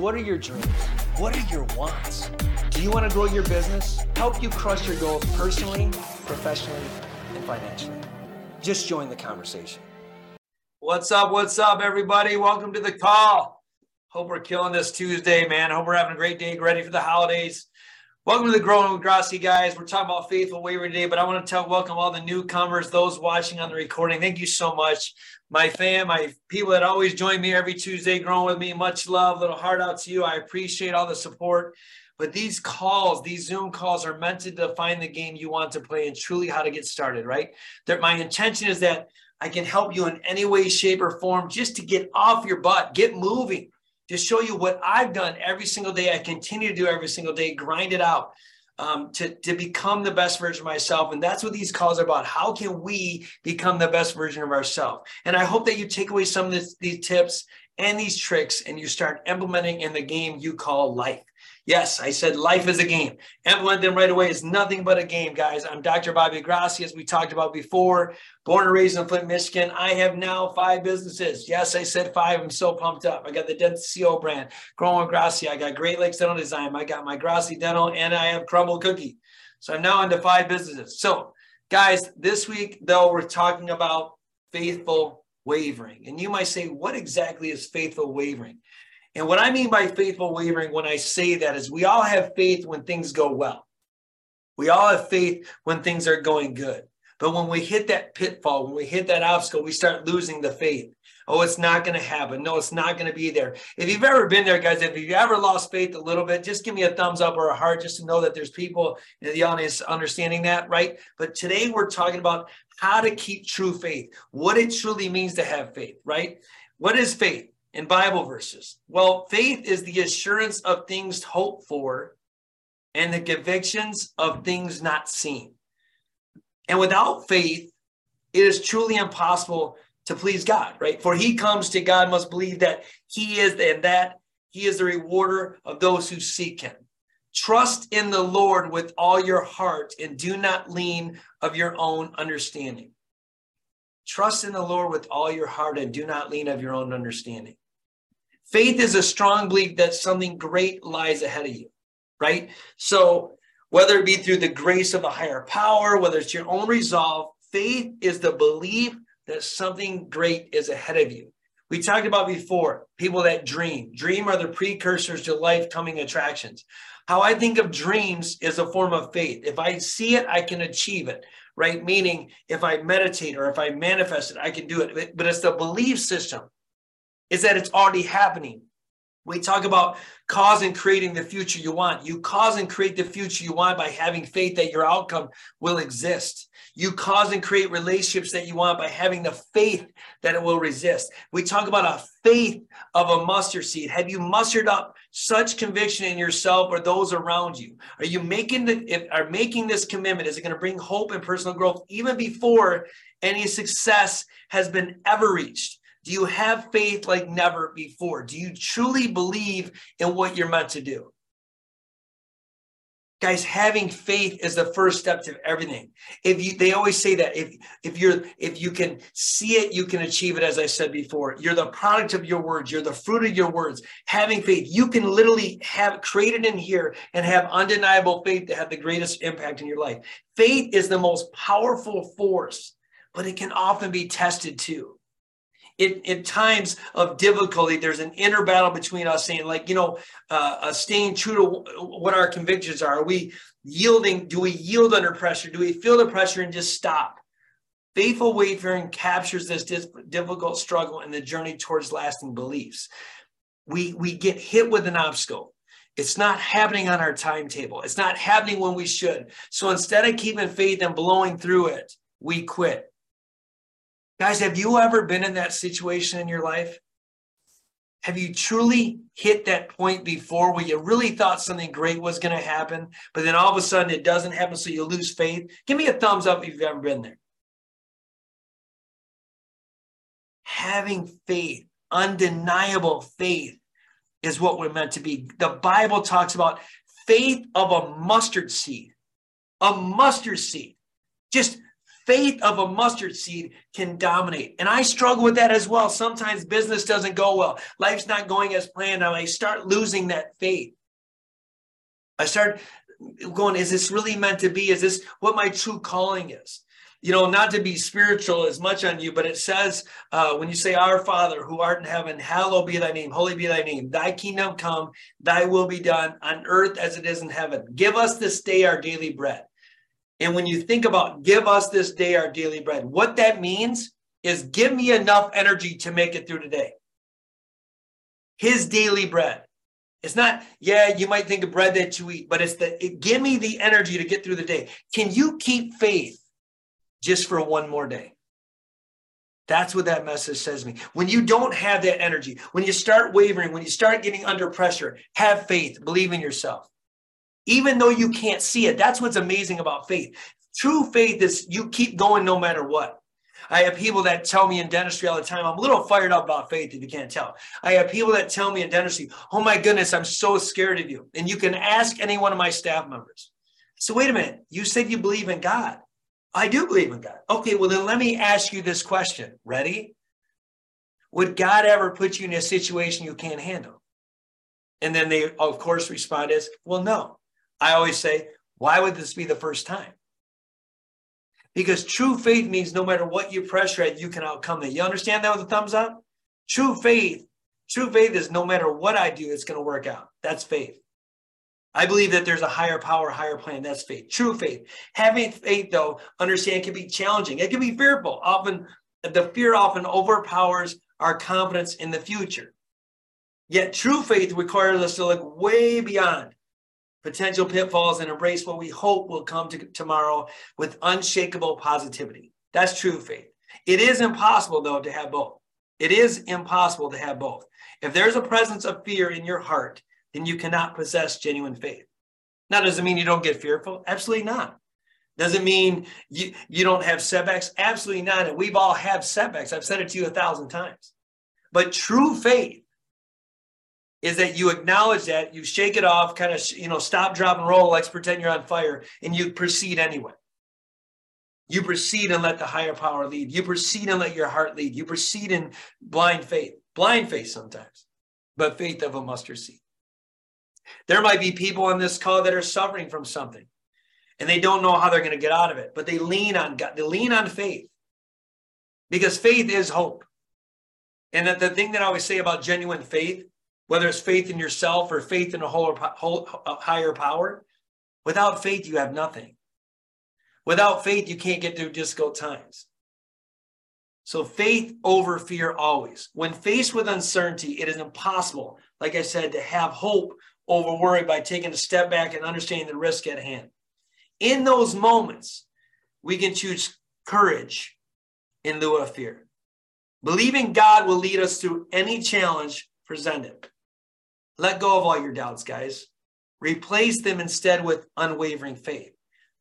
What are your dreams? What are your wants? Do you want to grow your business? Help you crush your goals personally, professionally, and financially? Just join the conversation. What's up? What's up, everybody? Welcome to the call. Hope we're killing this Tuesday, man. Hope we're having a great day, ready for the holidays. Welcome to the Growing with Grassi, guys. We're talking about faithful wavering today, but I want to tell welcome all the newcomers, those watching on the recording. Thank you so much, my fam, my people that always join me every Tuesday, growing with me. Much love, little heart out to you. I appreciate all the support. But these calls, these Zoom calls, are meant to define the game you want to play and truly how to get started. Right? That my intention is that I can help you in any way, shape, or form, just to get off your butt, get moving to show you what I've done every single day. I continue to do every single day, grind it out um, to, to become the best version of myself. And that's what these calls are about. How can we become the best version of ourselves? And I hope that you take away some of this, these tips and these tricks and you start implementing in the game you call life. Yes, I said life is a game. Implement them right away is nothing but a game, guys. I'm Dr. Bobby Grassi, as we talked about before, born and raised in Flint, Michigan. I have now five businesses. Yes, I said five. I'm so pumped up. I got the Dental CO brand, Growing Grassi. I got Great Lakes Dental Design. I got my Grassi Dental, and I have Crumbl Cookie. So I'm now into five businesses. So, guys, this week, though, we're talking about faithful wavering. And you might say, what exactly is faithful wavering? And what I mean by faithful wavering when I say that is we all have faith when things go well. We all have faith when things are going good. But when we hit that pitfall, when we hit that obstacle, we start losing the faith. Oh, it's not going to happen. No, it's not going to be there. If you've ever been there, guys, if you've ever lost faith a little bit, just give me a thumbs up or a heart just to know that there's people in the audience understanding that, right? But today we're talking about how to keep true faith, what it truly means to have faith, right? What is faith? In Bible verses? Well, faith is the assurance of things hoped for and the convictions of things not seen. And without faith, it is truly impossible to please God, right? For he comes to God must believe that he is and that he is the rewarder of those who seek him. Trust in the Lord with all your heart and do not lean of your own understanding. Trust in the Lord with all your heart and do not lean of your own understanding. Faith is a strong belief that something great lies ahead of you, right? So, whether it be through the grace of a higher power, whether it's your own resolve, faith is the belief that something great is ahead of you. We talked about before people that dream. Dream are the precursors to life coming attractions. How I think of dreams is a form of faith. If I see it, I can achieve it, right? Meaning, if I meditate or if I manifest it, I can do it. But it's the belief system is that it's already happening. We talk about cause and creating the future you want. You cause and create the future you want by having faith that your outcome will exist. You cause and create relationships that you want by having the faith that it will resist. We talk about a faith of a mustard seed. Have you mustered up such conviction in yourself or those around you? Are you making the are making this commitment? Is it going to bring hope and personal growth even before any success has been ever reached? Do you have faith like never before? Do you truly believe in what you're meant to do? Guys, having faith is the first step to everything. If you they always say that if if you're if you can see it, you can achieve it, as I said before. You're the product of your words, you're the fruit of your words. Having faith, you can literally have created in here and have undeniable faith to have the greatest impact in your life. Faith is the most powerful force, but it can often be tested too in, in times of difficulty, there's an inner battle between us saying, like, you know, uh, uh, staying true to what our convictions are. Are we yielding? Do we yield under pressure? Do we feel the pressure and just stop? Faithful wavering captures this difficult struggle in the journey towards lasting beliefs. We, we get hit with an obstacle. It's not happening on our timetable. It's not happening when we should. So instead of keeping faith and blowing through it, we quit. Guys, have you ever been in that situation in your life? Have you truly hit that point before where you really thought something great was going to happen, but then all of a sudden it doesn't happen, so you lose faith? Give me a thumbs up if you've ever been there. Having faith, undeniable faith, is what we're meant to be. The Bible talks about faith of a mustard seed, a mustard seed. Just faith of a mustard seed can dominate. And I struggle with that as well. Sometimes business doesn't go well, life's not going as planned. I start losing that faith. I start going, is this really meant to be? Is this what my true calling is? You know, not to be spiritual as much on you, but it says uh, when you say, Our Father who art in heaven, hallowed be thy name, holy be thy name, thy kingdom come, thy will be done on earth as it is in heaven. Give us this day our daily bread. And when you think about give us this day our daily bread, what that means is give me enough energy to make it through today. His daily bread. It's not, yeah, you might think of bread that you eat, but it's the it, give me the energy to get through the day. Can you keep faith just for one more day? That's what that message says to me. When you don't have that energy, when you start wavering, when you start getting under pressure, have faith, believe in yourself. Even though you can't see it, that's what's amazing about faith. True faith is you keep going no matter what. I have people that tell me in dentistry all the time, I'm a little fired up about faith if you can't tell. I have people that tell me in dentistry, oh my goodness, I'm so scared of you. And you can ask any one of my staff members. So, wait a minute, you said you believe in God. I do believe in God. Okay, well, then let me ask you this question. Ready? Would God ever put you in a situation you can't handle? And then they, of course, respond as, well, no. I always say, why would this be the first time? Because true faith means no matter what you pressure at, you can outcome that. You understand that with a thumbs up? True faith, true faith is no matter what I do, it's going to work out. That's faith. I believe that there's a higher power, higher plan. That's faith. True faith. Having faith, though, understand can be challenging. It can be fearful. Often, the fear often overpowers our confidence in the future. Yet, true faith requires us to look way beyond potential pitfalls and embrace what we hope will come to tomorrow with unshakable positivity. That's true faith. It is impossible, though, to have both. It is impossible to have both. If there's a presence of fear in your heart, then you cannot possess genuine faith. Now, does it mean you don't get fearful? Absolutely not. Does it mean you, you don't have setbacks? Absolutely not. And we've all had setbacks. I've said it to you a thousand times. But true faith is that you acknowledge that, you shake it off, kind of, you know, stop, drop, and roll, like pretend you're on fire, and you proceed anyway. You proceed and let the higher power lead. You proceed and let your heart lead. You proceed in blind faith, blind faith sometimes, but faith of a mustard seed. There might be people on this call that are suffering from something and they don't know how they're going to get out of it, but they lean on God, they lean on faith because faith is hope. And that the thing that I always say about genuine faith whether it's faith in yourself or faith in a whole, whole higher power. Without faith, you have nothing. Without faith, you can't get through difficult times. So faith over fear always. When faced with uncertainty, it is impossible, like I said, to have hope over worry by taking a step back and understanding the risk at hand. In those moments, we can choose courage in lieu of fear. Believing God will lead us through any challenge presented. Let go of all your doubts, guys. Replace them instead with unwavering faith.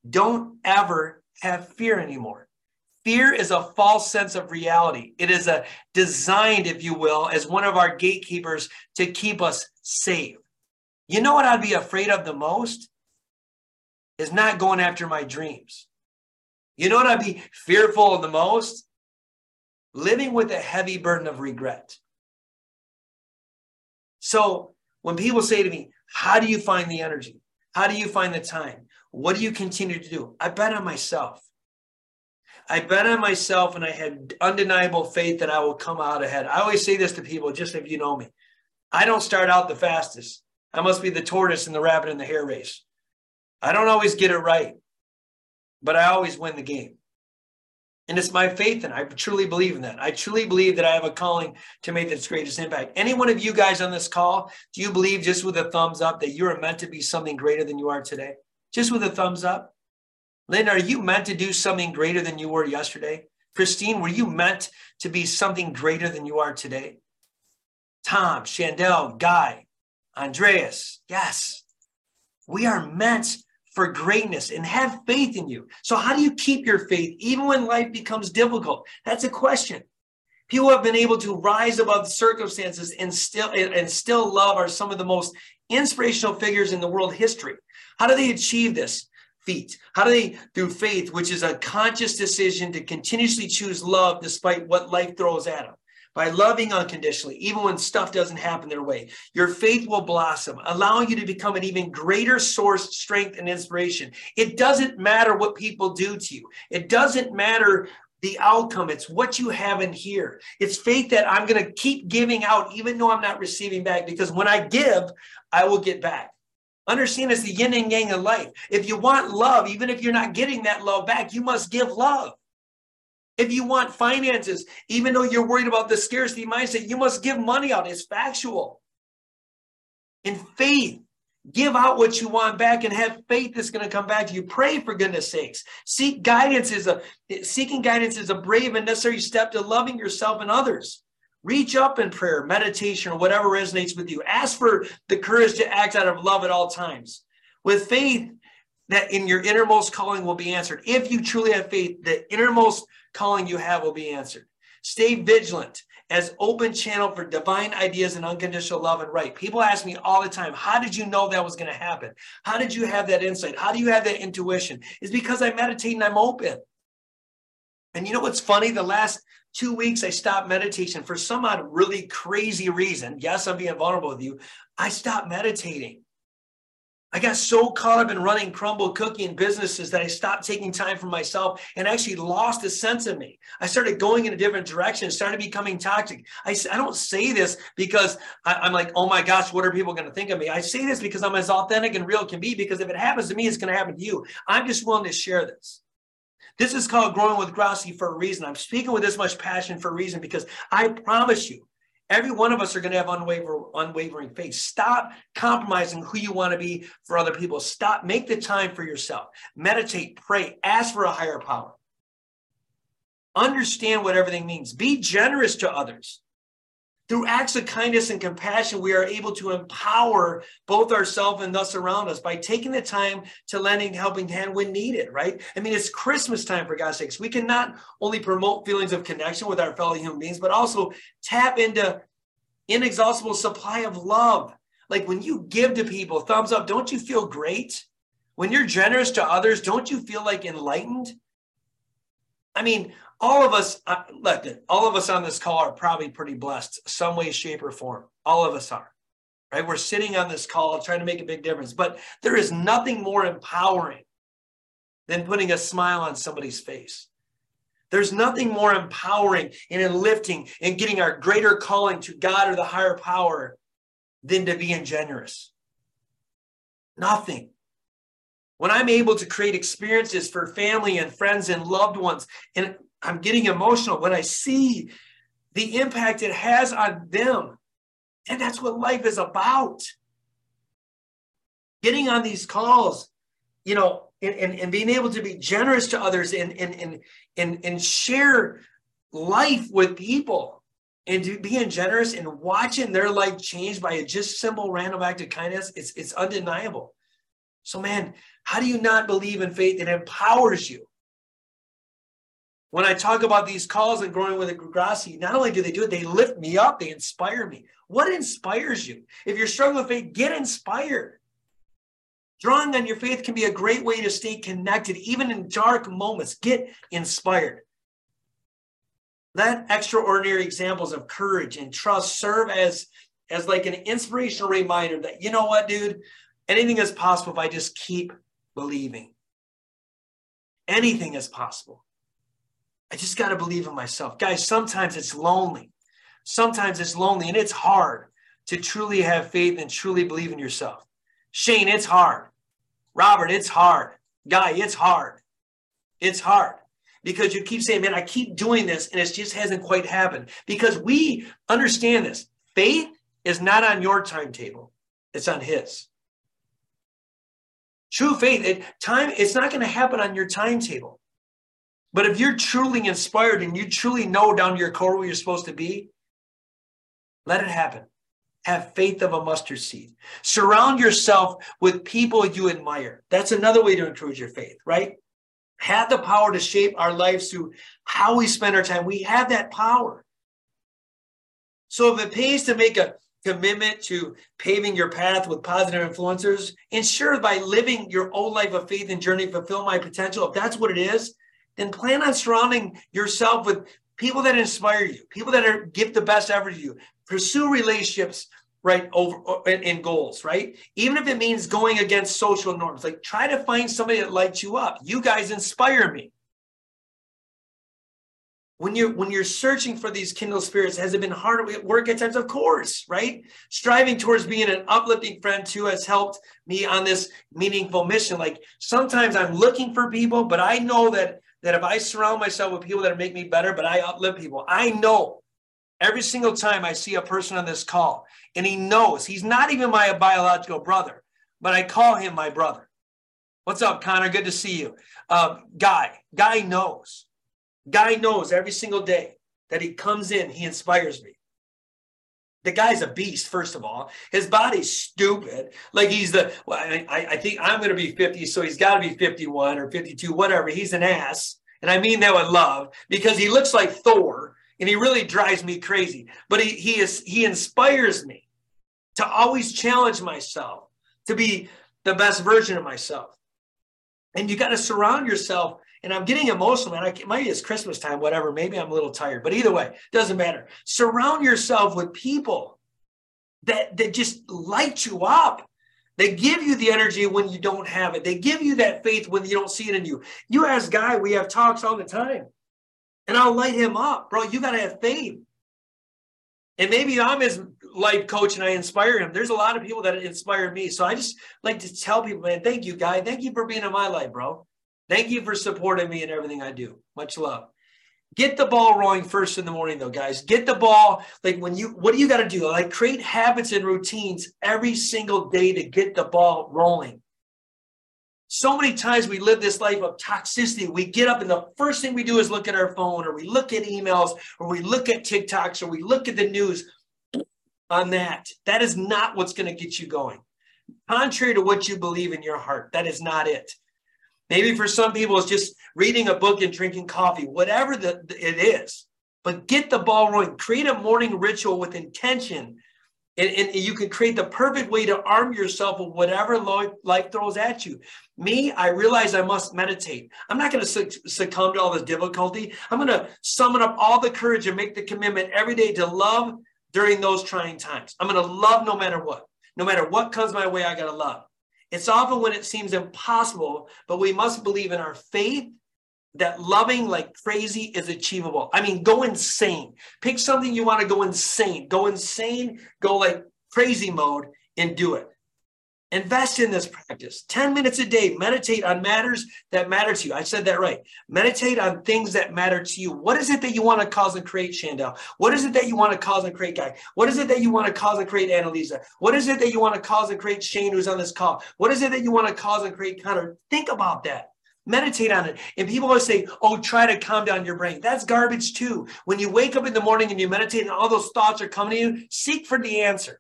Don't ever have fear anymore. Fear is a false sense of reality. It is a designed, if you will, as one of our gatekeepers to keep us safe. You know what I'd be afraid of the most? Is not going after my dreams. You know what I'd be fearful of the most? Living with a heavy burden of regret. So when people say to me, How do you find the energy? How do you find the time? What do you continue to do? I bet on myself. I bet on myself and I had undeniable faith that I will come out ahead. I always say this to people, just if you know me. I don't start out the fastest. I must be the tortoise and the rabbit in the hare race. I don't always get it right, but I always win the game. And it's my faith, and I truly believe in that. I truly believe that I have a calling to make its greatest impact. Any one of you guys on this call, do you believe just with a thumbs up that you are meant to be something greater than you are today? Just with a thumbs up. Lynn, are you meant to do something greater than you were yesterday? Christine, were you meant to be something greater than you are today? Tom, Chandel, Guy, Andreas, yes. We are meant for greatness and have faith in you. So, how do you keep your faith even when life becomes difficult? That's a question. People have been able to rise above circumstances and still and still love are some of the most inspirational figures in the world history. How do they achieve this? feat? How do they? Through faith, which is a conscious decision to continuously choose love despite what life throws at them. By loving unconditionally, even when stuff doesn't happen their way, your faith will blossom, allowing you to become an even greater source, strength, and inspiration. It doesn't matter what people do to you. It doesn't matter the outcome. It's what you have in here. It's faith that I'm going to keep giving out, even though I'm not receiving back, because when I give, I will get back. Understand it's the yin and yang of life. If you want love, even if you're not getting that love back, you must give love. If you want finances, even though you're worried about the scarcity mindset, you must give money out. It's factual. In faith, give out what you want back and have faith that's going to come back to you. Pray for goodness sakes. Seek guidance is a seeking guidance is a brave and necessary step to loving yourself and others. Reach up in prayer, meditation, or whatever resonates with you. Ask for the courage to act out of love at all times. With faith that in your innermost calling will be answered. If you truly have faith, the innermost calling you have will be answered. Stay vigilant as open channel for divine ideas and unconditional love and right. People ask me all the time, how did you know that was going to happen? How did you have that insight? How do you have that intuition? It's because I meditate and I'm open. And you know what's funny? The last two weeks, I stopped meditation for some odd really crazy reason. Yes, I'm being vulnerable with you. I stopped meditating. I got so caught up in running Crumbl cooking businesses that I stopped taking time for myself and actually lost a sense of me. I started going in a different direction, started becoming toxic. I, I don't say this because I, am like, oh my gosh, what are people going to think of me? I say this because I'm as authentic and real can be because if it happens to me, it's going to happen to you. I'm just willing to share this. This is called growing with Grassi for a reason. I'm speaking with this much passion for a reason because I promise you, every one of us are going to have unwaver, unwavering faith. Stop compromising who you want to be for other people. Stop, make the time for yourself. Meditate, pray, ask for a higher power. Understand what everything means. Be generous to others. Through acts of kindness and compassion, we are able to empower both ourselves and thus around us by taking the time to lending helping hand when needed, right? I mean, it's Christmas time, for God's sakes. We can not only promote feelings of connection with our fellow human beings, but also tap into inexhaustible supply of love. Like when you give to people, thumbs up, don't you feel great? When you're generous to others, don't you feel like enlightened? I mean, all of us, uh, look, all of us on this call are probably pretty blessed, some way, shape, or form. All of us are, right? We're sitting on this call trying to make a big difference, but there is nothing more empowering than putting a smile on somebody's face. There's nothing more empowering and lifting and getting our greater calling to God or the higher power than to being generous. Nothing. When I'm able to create experiences for family and friends and loved ones, and I'm getting emotional when I see the impact it has on them. And that's what life is about. Getting on these calls, you know, and, and, and being able to be generous to others and, and, and, and, and share life with people and being generous and watching their life change by a just simple random act of kindness, it's, it's undeniable. So, man, how do you not believe in faith? It empowers you. When I talk about these calls and growing with a Grassi, not only do they do it, they lift me up, they inspire me. What inspires you? If you're struggling with faith, get inspired. Drawing on your faith can be a great way to stay connected, even in dark moments. Get inspired. Let extraordinary examples of courage and trust serve as, as like an inspirational reminder that, you know what, dude, anything is possible if I just keep believing. Anything is possible. I just got to believe in myself. Guys, sometimes it's lonely. Sometimes it's lonely and it's hard to truly have faith and truly believe in yourself. Shane, it's hard. Robert, it's hard. Guy, it's hard. It's hard because you keep saying, man, I keep doing this and it just hasn't quite happened. Because we understand this faith is not on your timetable, it's on his. True faith, it, time, it's not going to happen on your timetable. But if you're truly inspired and you truly know down to your core where you're supposed to be, let it happen. Have faith of a mustard seed. Surround yourself with people you admire. That's another way to encourage your faith, right? Have the power to shape our lives through how we spend our time. We have that power. So if it pays to make a commitment to paving your path with positive influencers, ensure by living your own life of faith and journey, fulfill my potential. If that's what it is, then plan on surrounding yourself with people that inspire you, people that are give the best effort to you. Pursue relationships right over in goals right even if it means going against social norms like try to find somebody that lights you up you guys inspire me when you're when you're searching for these kindle spirits has it been hard? At work at times of course right? Striving towards being an uplifting friend too has helped me on this meaningful mission. Like sometimes i'm looking for people but i know that that if i surround myself with people that make me better but i uplift people i know every single time i see a person on this call and he knows he's not even my biological brother but i call him my brother. What's up connor? Good to see you. Uh, guy guy knows Guy knows every single day that he comes in, he inspires me. The guy's a beast, first of all. His body's stupid. Like he's the, well, I, I think I'm going to be 50, so he's got to be 51 or 52, whatever. He's an ass. And I mean that with love because he looks like Thor and he really drives me crazy. But he, he is, he inspires me to always challenge myself, to be the best version of myself. And you got to surround yourself and I'm getting emotional, man. I, maybe it's Christmas time, whatever. Maybe I'm a little tired, but either way, it doesn't matter. Surround yourself with people that that just light you up. They give you the energy when you don't have it. They give you that faith when you don't see it in you. You ask Guy, we have talks all the time, and I'll light him up, bro. You got to have faith. And maybe I'm his life coach and I inspire him. There's a lot of people that inspire me. So I just like to tell people, man, thank you, Guy. Thank you for being in my life, bro. Thank you for supporting me in everything I do. Much love. Get the ball rolling first in the morning, though, guys. Get the ball. Like when you, what do you got to do? Like create habits and routines every single day to get the ball rolling. So many times we live this life of toxicity. We get up and the first thing we do is look at our phone or we look at emails or we look at TikToks or we look at the news on that. That is not what's going to get you going. Contrary to what you believe in your heart, that is not it. Maybe for some people, it's just reading a book and drinking coffee, whatever the, it is. But get the ball rolling. Create a morning ritual with intention. And, and you can create the perfect way to arm yourself with whatever life throws at you. Me, I realize I must meditate. I'm not going to succumb to all the difficulty. I'm going to summon up all the courage and make the commitment every day to love during those trying times. I'm going to love no matter what. No matter what comes my way, I got to love. It's often when it seems impossible, but we must believe in our faith that loving like crazy is achievable. I mean, go insane. Pick something you want to go insane. Go insane, go like crazy mode and do it. Invest in this practice. 10 minutes a day, meditate on matters that matter to you. I said that right. Meditate on things that matter to you. What is it that you want to cause and create, Shandell? What is it that you want to cause and create, Guy? What is it that you want to cause and create, Annalisa? What is it that you want to cause and create, Shane, who's on this call? What is it that you want to cause and create, Connor? Think about that. Meditate on it. And people always say, oh, try to calm down your brain. That's garbage too. When you wake up in the morning and you meditate and all those thoughts are coming to you, seek for the answer.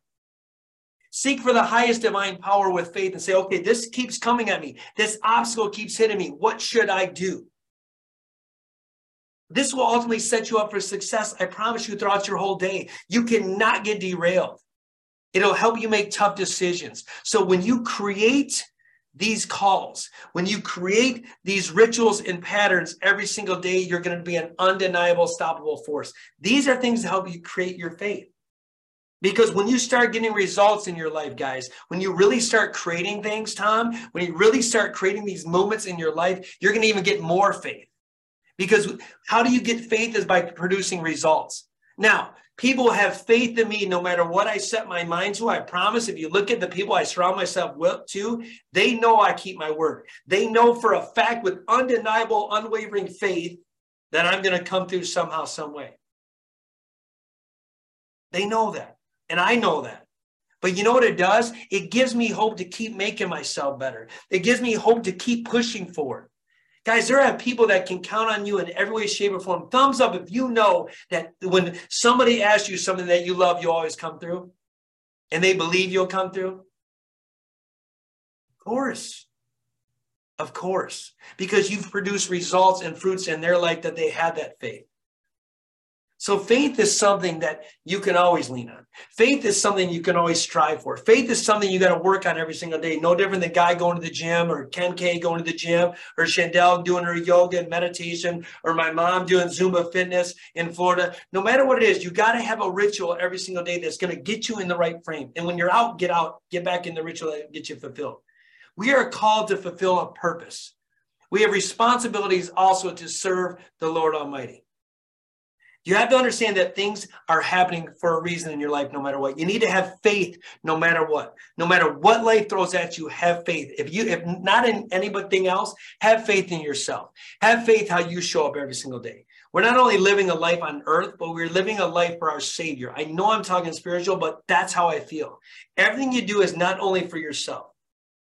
Seek for the highest divine power with faith and say, okay, this keeps coming at me. This obstacle keeps hitting me. What should I do? This will ultimately set you up for success. I promise you throughout your whole day. You cannot get derailed. It'll help you make tough decisions. So when you create these calls, when you create these rituals and patterns every single day, you're going to be an undeniable, stoppable force. These are things that help you create your faith. Because when you start getting results in your life, guys, when you really start creating things, Tom, when you really start creating these moments in your life, you're going to even get more faith. Because how do you get faith is by producing results. Now, people have faith in me no matter what I set my mind to. I promise if you look at the people I surround myself with to, they know I keep my word. They know for a fact with undeniable, unwavering faith that I'm going to come through somehow, some way. They know that. And I know that. But you know what it does? It gives me hope to keep making myself better. It gives me hope to keep pushing forward. Guys, there are people that can count on you in every way, shape, or form. Thumbs up if you know that when somebody asks you something that you love, you always come through and they believe you'll come through. Of course. Of course. Because you've produced results and fruits in their life that they had that faith. So faith is something that you can always lean on. Faith is something you can always strive for. Faith is something you got to work on every single day. No different than Guy going to the gym or Ken K going to the gym or Chandel doing her yoga and meditation or my mom doing Zumba fitness in Florida. No matter what it is, you got to have a ritual every single day that's going to get you in the right frame. And when you're out, get out, get back in the ritual that gets you fulfilled. We are called to fulfill a purpose. We have responsibilities also to serve the Lord Almighty. You have to understand that things are happening for a reason in your life, no matter what. You need to have faith no matter what. No matter what life throws at you, have faith. If you, if not in anything else, have faith in yourself. Have faith how you show up every single day. We're not only living a life on earth, but we're living a life for our Savior. I know I'm talking spiritual, but that's how I feel. Everything you do is not only for yourself,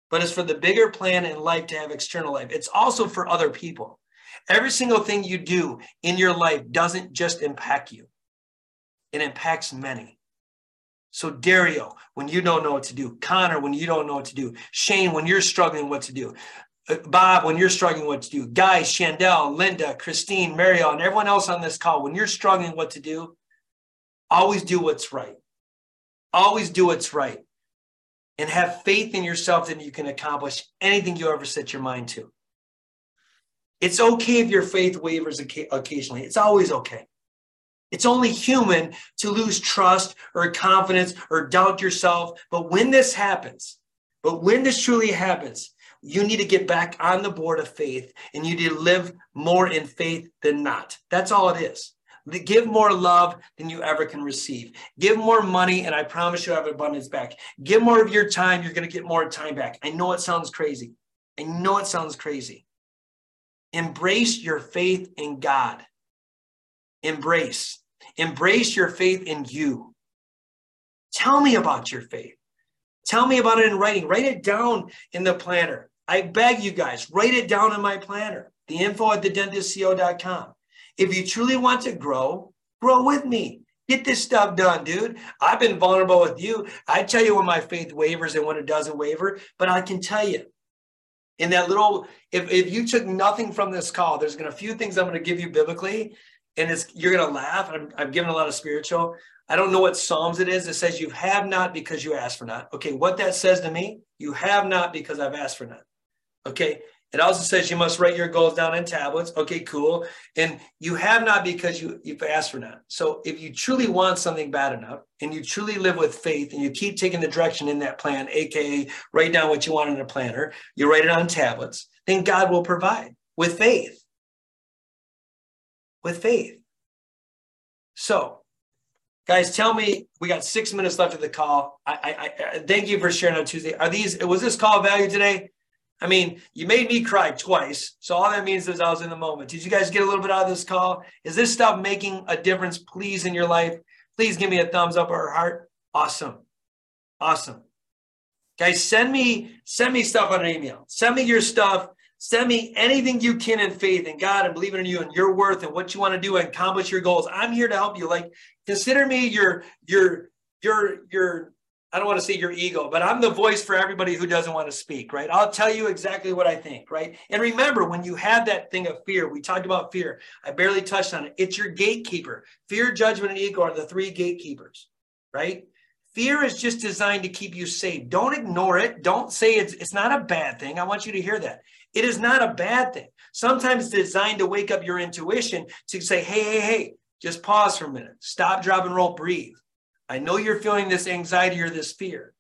but it's for the bigger plan in life to have external life. It's also for other people. Every single thing you do in your life doesn't just impact you, it impacts many. So, Dario, when you don't know what to do, Connor, when you don't know what to do, Shane, when you're struggling what to do, uh, Bob, when you're struggling what to do, Guy, Chandel, Linda, Christine, Mariel, and everyone else on this call, when you're struggling what to do, always do what's right. Always do what's right. And have faith in yourself that you can accomplish anything you ever set your mind to. It's okay if your faith wavers occasionally. It's always okay. It's only human to lose trust or confidence or doubt yourself. But when this happens, but when this truly happens, you need to get back on the board of faith and you need to live more in faith than not. That's all it is. Give more love than you ever can receive. Give more money, and I promise you'll have abundance back. Give more of your time, you're going to get more time back. I know it sounds crazy. I know it sounds crazy. Embrace your faith in God. Embrace. Embrace your faith in you. Tell me about your faith. Tell me about it in writing. Write it down in the planner. I beg you guys, write it down in my planner, the info at thedentistco.com. If you truly want to grow, grow with me. Get this stuff done, dude. I've been vulnerable with you. I tell you when my faith wavers and when it doesn't waver, but I can tell you in that little if, if you took nothing from this call there's going to a few things i'm going to give you biblically and it's you're going to laugh I'm, I'm giving a lot of spiritual. I don't know what psalms it is. It says you have not because you asked for not. Okay what that says to me you have not because i've asked for not. Okay it also says you must write your goals down in tablets. Okay, cool. And you have not because you, you've asked for not. So if you truly want something bad enough and you truly live with faith and you keep taking the direction in that plan, aka write down what you want in a planner, you write it on tablets, then God will provide with faith. With faith. So, guys, tell me we got six minutes left of the call. I, I, I thank you for sharing on Tuesday. Are these was this call value today? I mean, you made me cry twice. So all that means is I was in the moment. Did you guys get a little bit out of this call? Is this stuff making a difference, please, in your life? Please give me a thumbs up or a heart. Awesome. Awesome. Guys, send me send me stuff on an email. Send me your stuff. Send me anything you can in faith in God and believing in you and your worth and what you want to do and accomplish your goals. I'm here to help you. Like consider me your your your your I don't want to see your ego, but I'm the voice for everybody who doesn't want to speak, right? I'll tell you exactly what I think, right? And remember, when you have that thing of fear, we talked about fear. I barely touched on it. It's your gatekeeper. Fear, judgment, and ego are the three gatekeepers, right? Fear is just designed to keep you safe. Don't ignore it. Don't say it's it's not a bad thing. I want you to hear that. It is not a bad thing. Sometimes it's designed to wake up your intuition to say, hey, hey, hey, just pause for a minute. Stop, drop, and roll, breathe I know you're feeling this anxiety or this fear.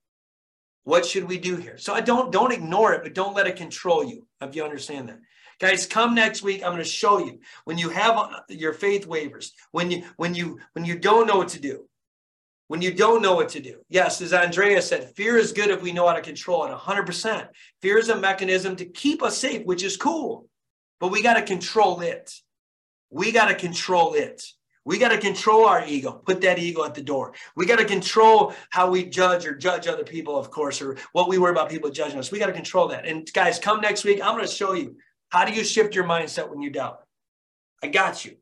What should we do here? So I don't don't ignore it, but don't let it control you. If you understand that. Guys, come next week. I'm going to show you when you have uh, your faith wavers, when you when you when you don't know what to do, when you don't know what to do. Yes, as Andrea said, fear is good if we know how to control it 100%. Fear is a mechanism to keep us safe, which is cool, but we got to control it. We got to control it. We got to control our ego, put that ego at the door. We got to control how we judge or judge other people, of course, or what we worry about people judging us. We got to control that. And guys, come next week. I'm going to show you how do you shift your mindset when you doubt. I got you.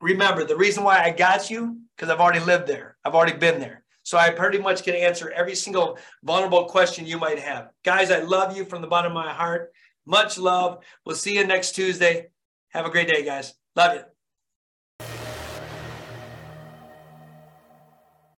Remember, the reason why I got you, because I've already lived there, I've already been there. So I pretty much can answer every single vulnerable question you might have. Guys, I love you from the bottom of my heart. Much love. We'll see you next Tuesday. Have a great day, guys. Love you.